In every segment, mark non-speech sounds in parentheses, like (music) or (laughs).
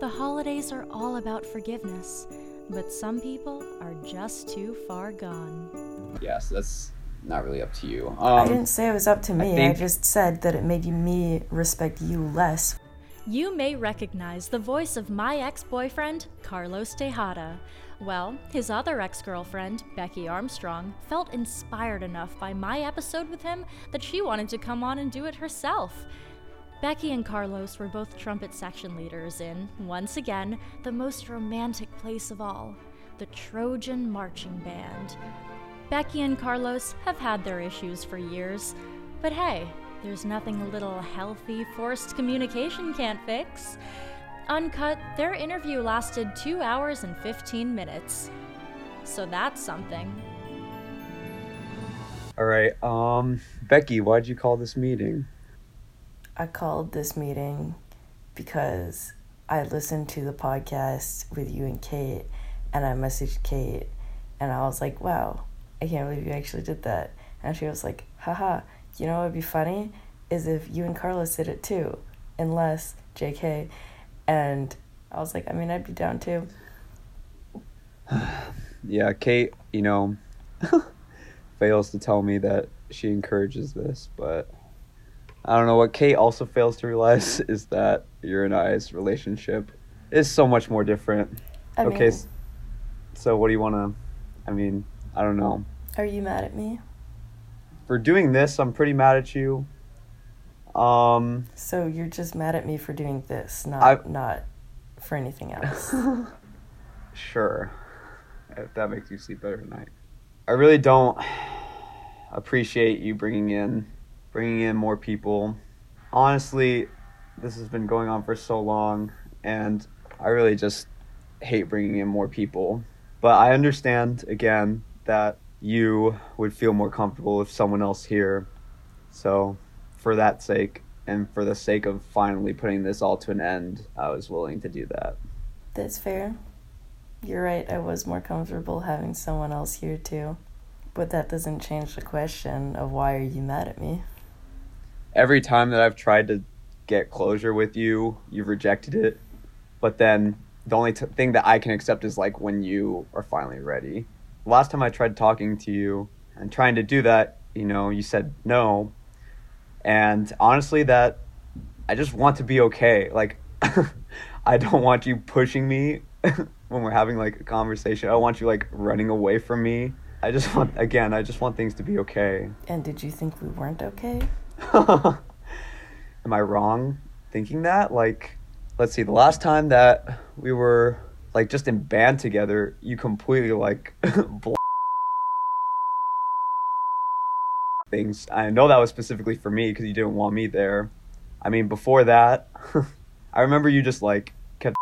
The holidays are all about forgiveness, but some people are just too far gone. Yes, that's not really up to you. Um, I didn't say it was up to me. I, think- just said that it made me respect you less. You may recognize the voice of my ex boyfriend, Carlos Tejada. Well, his other ex girlfriend, Becky Armstrong, felt inspired enough by my episode with him that she wanted to come on and do it herself. Becky and Carlos were both trumpet section leaders in, once again, the most romantic place of all the Trojan Marching Band. Becky and Carlos have had their issues for years, but hey, there's nothing a little healthy, forced communication can't fix. Uncut, their interview lasted 2 hours and 15 minutes. So that's something. all right. Um, Becky, why'd you call this meeting? I called this meeting because I listened to the podcast with you and Kate, and I messaged Kate, and I was like, wow, I can't believe you actually did that. And she was like, haha, you know what would be funny? Is if you and Carlos did it too, unless JK. And I was like, I mean, I'd be down too. (sighs) Yeah, Kate, you know, (laughs) fails to tell me that she encourages this, but I don't know. What Kate also fails to realize (laughs) is that your and I's relationship is so much more different. I okay, mean, s- so what do you want to? I mean, I don't know. are you mad at me? For doing this, I'm pretty mad at you. Um, So you're just mad at me for doing this, not I- not for anything else. (laughs) sure, if that makes you sleep better at night. I really don't (sighs) appreciate you bringing in bringing in more people. Honestly, this has been going on for so long and I really just hate bringing in more people. But I understand again that you would feel more comfortable with someone else here. So, for that sake and for the sake of finally putting this all to an end, I was willing to do that. That's fair. You're right, I was more comfortable having someone else here too. But that doesn't change the question of why are you mad at me? Every time that I've tried to get closure with you, you've rejected it. But then the only t- thing that I can accept is like when you are finally ready. Last time I tried talking to you and trying to do that, you know, you said no. And honestly, that I just want to be okay. Like, (laughs) I don't want you pushing me (laughs) when we're having like a conversation. I want you like running away from me. I just want, again, I just want things to be okay. And did you think we weren't okay? (laughs) Am I wrong thinking that? Like, let's see, the last time that we were like just in band together, you completely like (laughs) things. I know that was specifically for me because you didn't want me there. I mean, before that, (laughs) I remember you just like kept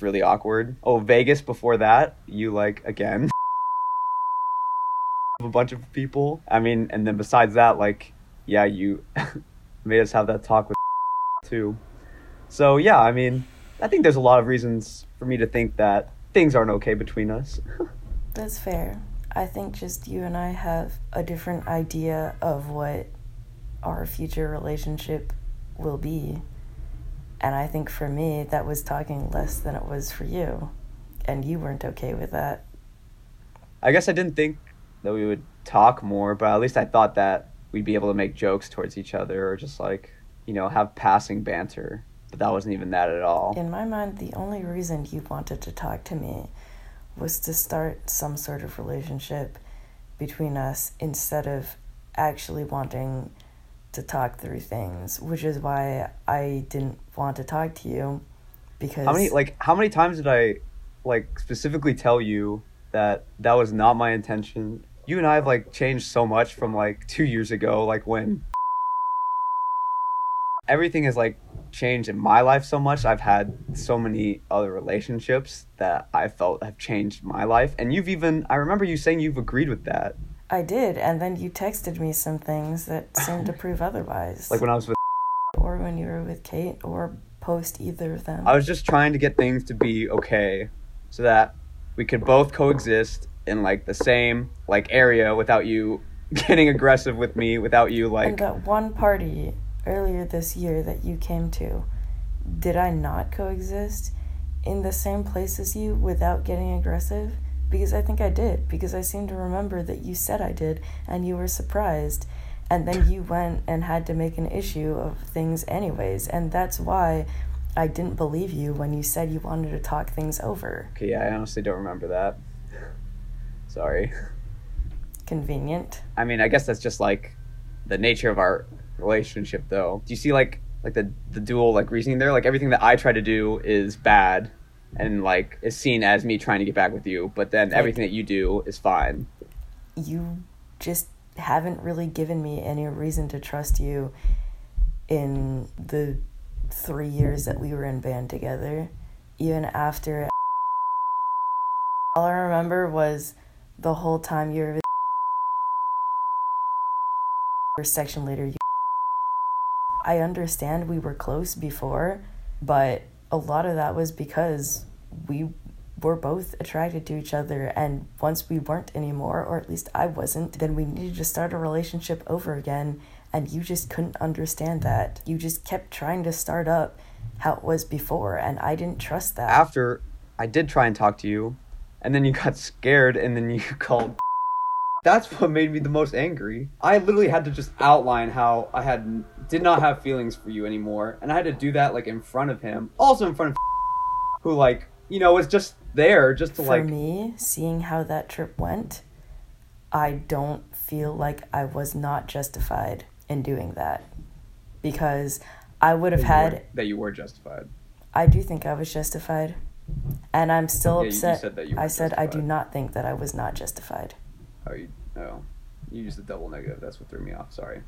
really awkward. Oh, Vegas before that, you like again a bunch of people. I mean, and then besides that, like, yeah, you (laughs) made us have that talk with (laughs) too. So yeah, I mean, I think there's a lot of reasons for me to think that things aren't okay between us. (laughs) That's fair. I think just you and I have a different idea of what our future relationship will be. And I think for me, that was talking less than it was for you. And you weren't okay with that. I guess I didn't think that we would talk more, but at least I thought that we'd be able to make jokes towards each other or just like, you know, have passing banter. But that wasn't even that at all. In my mind, the only reason you wanted to talk to me was to start some sort of relationship between us instead of actually wanting to talk through things, which is why I didn't want to talk to you because How many like how many times did I like specifically tell you that that was not my intention? You and I have like changed so much from like 2 years ago like when everything has like changed in my life so much. I've had so many other relationships that I felt have changed my life and you've even I remember you saying you've agreed with that. I did, and then you texted me some things that seemed to prove otherwise. Like when I was with or when you were with Kate, or post either of them. I was just trying to get things to be okay so that we could both coexist in like the same like area without you (laughs) getting aggressive with me, without you like and that one party earlier this year that you came to, did I not coexist in the same place as you without getting aggressive? Because I think I did, because I seem to remember that you said I did and you were surprised. And then you went and had to make an issue of things, anyways. And that's why I didn't believe you when you said you wanted to talk things over. Okay, yeah, I honestly don't remember that. Sorry. Convenient. I mean, I guess that's just like the nature of our relationship, though. Do you see like like the the dual like reasoning there? Like everything that I try to do is bad, and like is seen as me trying to get back with you, but then Like- everything that you do is fine. You just haven't really given me any reason to trust you in the three years that we were in band together. Even after. All I remember was the whole time you were your section leader. You I understand we were close before, but a lot of that was because we were both attracted to each other and once we weren't anymore or at least I wasn't, then we needed to start a relationship over again and you just couldn't understand that. You just kept trying to start up how it was before and I didn't trust that. After I did try and talk to you, and then you got scared, and then you (laughs) called. That's what made me the most angry. I literally had to just outline how I had did not have feelings for you anymore, and I had to do that like in front of him, also in front of (laughs) who like you know was just there just to For like For me, seeing how that trip went, I don't feel like I was not justified in doing that. Because I would have had, were- that you were justified. I do think I was justified. And I'm still Yeah, you- you upset. said that you I said I do not think that I was not justified. Oh, you oh, you used the double negative. That's what threw me off. Sorry.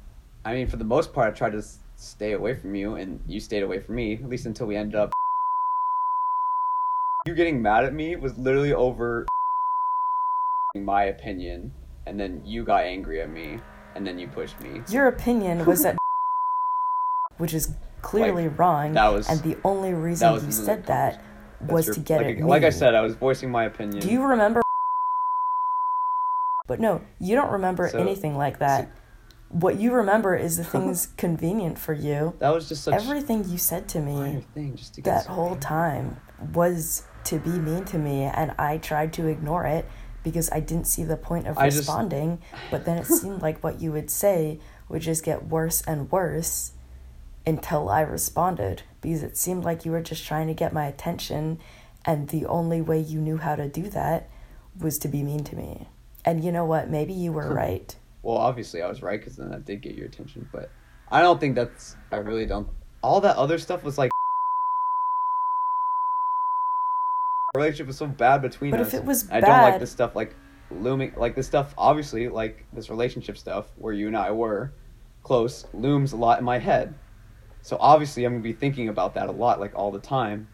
I mean, for the most part, I tried to stay away from you, and you stayed away from me. At least until we ended up. (laughs) You getting mad at me was literally over (laughs) my opinion, and then you got angry at me, and then you pushed me. Your opinion was that (laughs) which is clearly wrong that was- and the only reason you said that That's was your- to get like, at like I said, I was voicing my opinion. Do you remember? But no, you don't remember So- anything like that. What you remember is the (laughs) things convenient for you. That was just such Everything you said to me thing, just to that so whole time was to be mean to me, and I tried to ignore it because I didn't see the point of I just- responding. But then it seemed like what you would say would just get worse and worse until I responded because it seemed like you were just trying to get my attention, and the only way you knew how to do that was to be mean to me. And you know what? Maybe you were right. Well, obviously I was right because then that did get your attention, but I don't think that's. I really don't. All that other stuff was like. Relationship was so bad between But us. if it was I don't like this stuff like looming, like this stuff. Obviously, like this relationship stuff where you and I were close looms a lot in my head. So obviously, I'm gonna be thinking about that a lot, like all the time.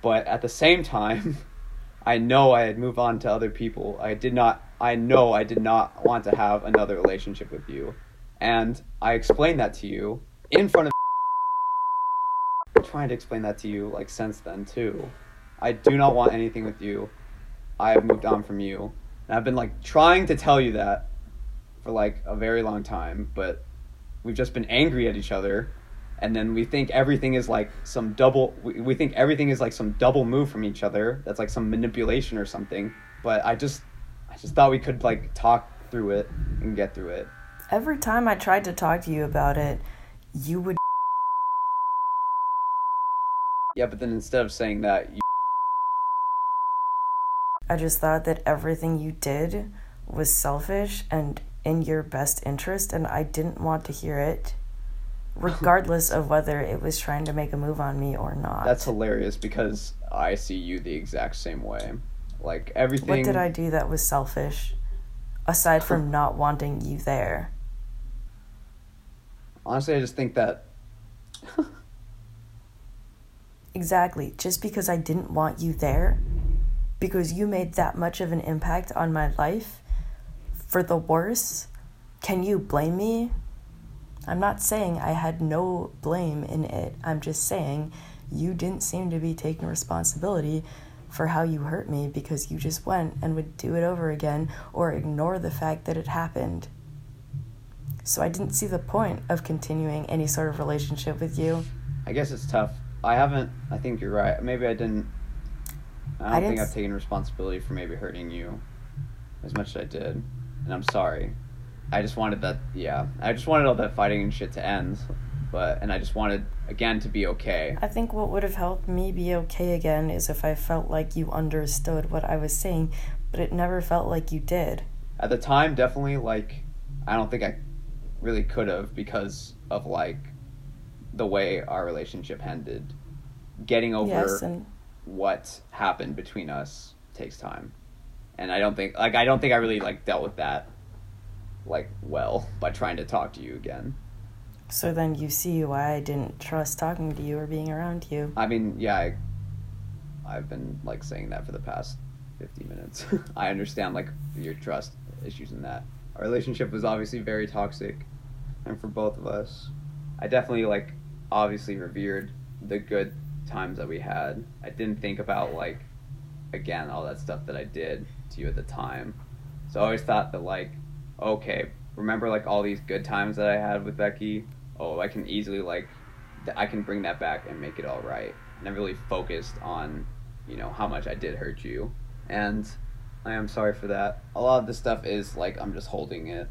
But at the same time, (laughs) I know I had moved on to other people. I did not. I know I did not want to have another relationship with you, and I explained that to you in front of. (laughs) Trying to explain that to you like since then too. I do not want anything with you. I have moved on from you, and I've been like trying to tell you that for like a very long time, but we've just been angry at each other and then we think everything is like some double we, we think everything is like some double move from each other. That's like some manipulation or something. But i just i just thought we could like talk through it and get through it. Every time I tried to talk to you about it, you would yeah but then instead of saying that you I just thought that everything you did was selfish and in your best interest, and I didn't want to hear it, regardless of whether it was trying to make a move on me or not. that's hilarious because i see you the exact same way like everything what did I do that was selfish, aside from not wanting you there? honestly i just think that (laughs) Exactly. Just because I didn't want you there, because you made that much of an impact on my life for the worse, can you blame me? I'm not saying I had no blame in it. I'm just saying you didn't seem to be taking responsibility for how you hurt me because you just went and would do it over again or ignore the fact that it happened. So I didn't see the point of continuing any sort of relationship with you. I guess it's tough. I haven't. I think you're right. Maybe I didn't. I don't I think I've taken responsibility for maybe hurting you as much as I did, and I'm sorry. I just wanted that. Yeah, I just wanted all that fighting and shit to end, but and I just wanted again to be okay. I think what would have helped me be okay again is if I felt like you understood what I was saying, but it never felt like you did. At the time, definitely like I don't think I really could have because of like the way our relationship ended. Getting over Yes, and what happened between us takes time and i don't think like i don't think i really like dealt with that like well by trying to talk to you again. So then you see why I didn't trust talking to you or being around you. i mean yeah I, i've been like saying that for the past 50 minutes. (laughs) I understand like your trust issues in that. Our relationship was obviously very toxic and for both of us i definitely like obviously revered the good times that we had. I didn't think about like again all that stuff that i did to you at the time. So i always thought that like okay remember like all these good times that i had with becky? Oh i can easily like i can bring that back and make it all right. Never really focused on you know how much i did hurt you. And i am sorry for that. A lot of this stuff is like i'm just holding it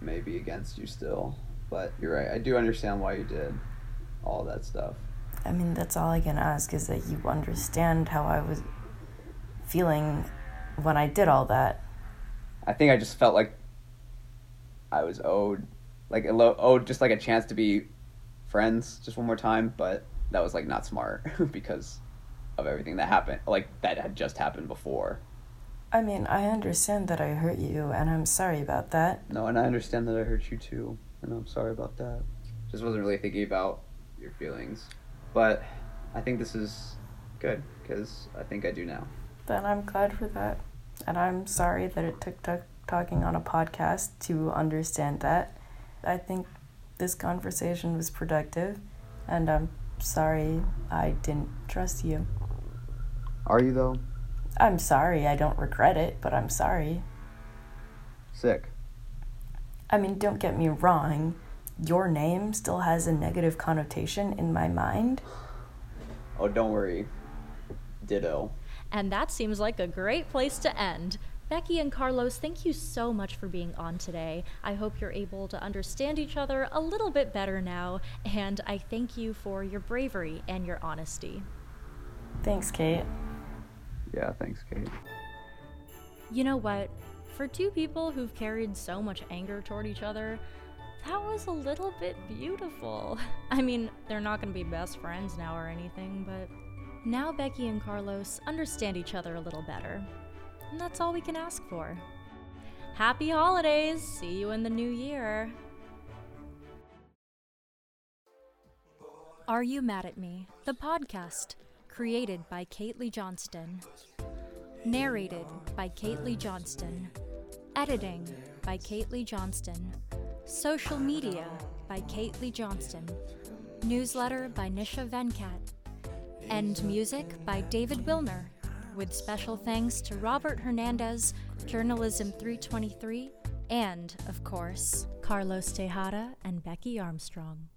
maybe against you still. But you're right. I do understand why you did all that stuff. I mean, that's all I can ask is that you understand how I was feeling when I did all that. I think I just felt like I was owed, like a lo- owed just like a chance to be friends just one more time, but that was like not smart (laughs) because of everything that happened, like that had just happened before. I mean, I understand that I hurt you, and I'm sorry about that. No, and I understand that I hurt you too, and I'm sorry about that. Just wasn't really thinking about your feelings, but I think this is good because I think I do now. Then I'm glad for that. And I'm sorry that it took t- talking on a podcast to understand that. I think this conversation was productive, and I'm sorry I didn't trust you. Are you though? I'm sorry, I don't regret it, but I'm sorry. Sick. I mean, don't get me wrong, your name still has a negative connotation in my mind. Oh, don't worry. Ditto. And that seems like a great place to end. Becky and Carlos, thank you so much for being on today. I hope you're able to understand each other a little bit better now, and I thank you for your bravery and your honesty. Thanks, Kate. Yeah, thanks, Kate. You know what? For two people who've carried so much anger toward each other, that was a little bit beautiful. (laughs) I mean, they're not gonna be best friends now or anything, but now Becky and Carlos understand each other a little better. And that's all we can ask for. Happy holidays! See you in the new year. Are You Mad at Me? The podcast, created by Kate Lee Johnston. Narrated by Kate Lee Johnston. Editing by Kate Lee Johnston. Social media by Kate Lee Johnston. Newsletter by Nisha Venkat. And music by David Wilner. With special thanks to Robert Hernandez, Journalism 323, and, of course, Carlos Tejada and Becky Armstrong.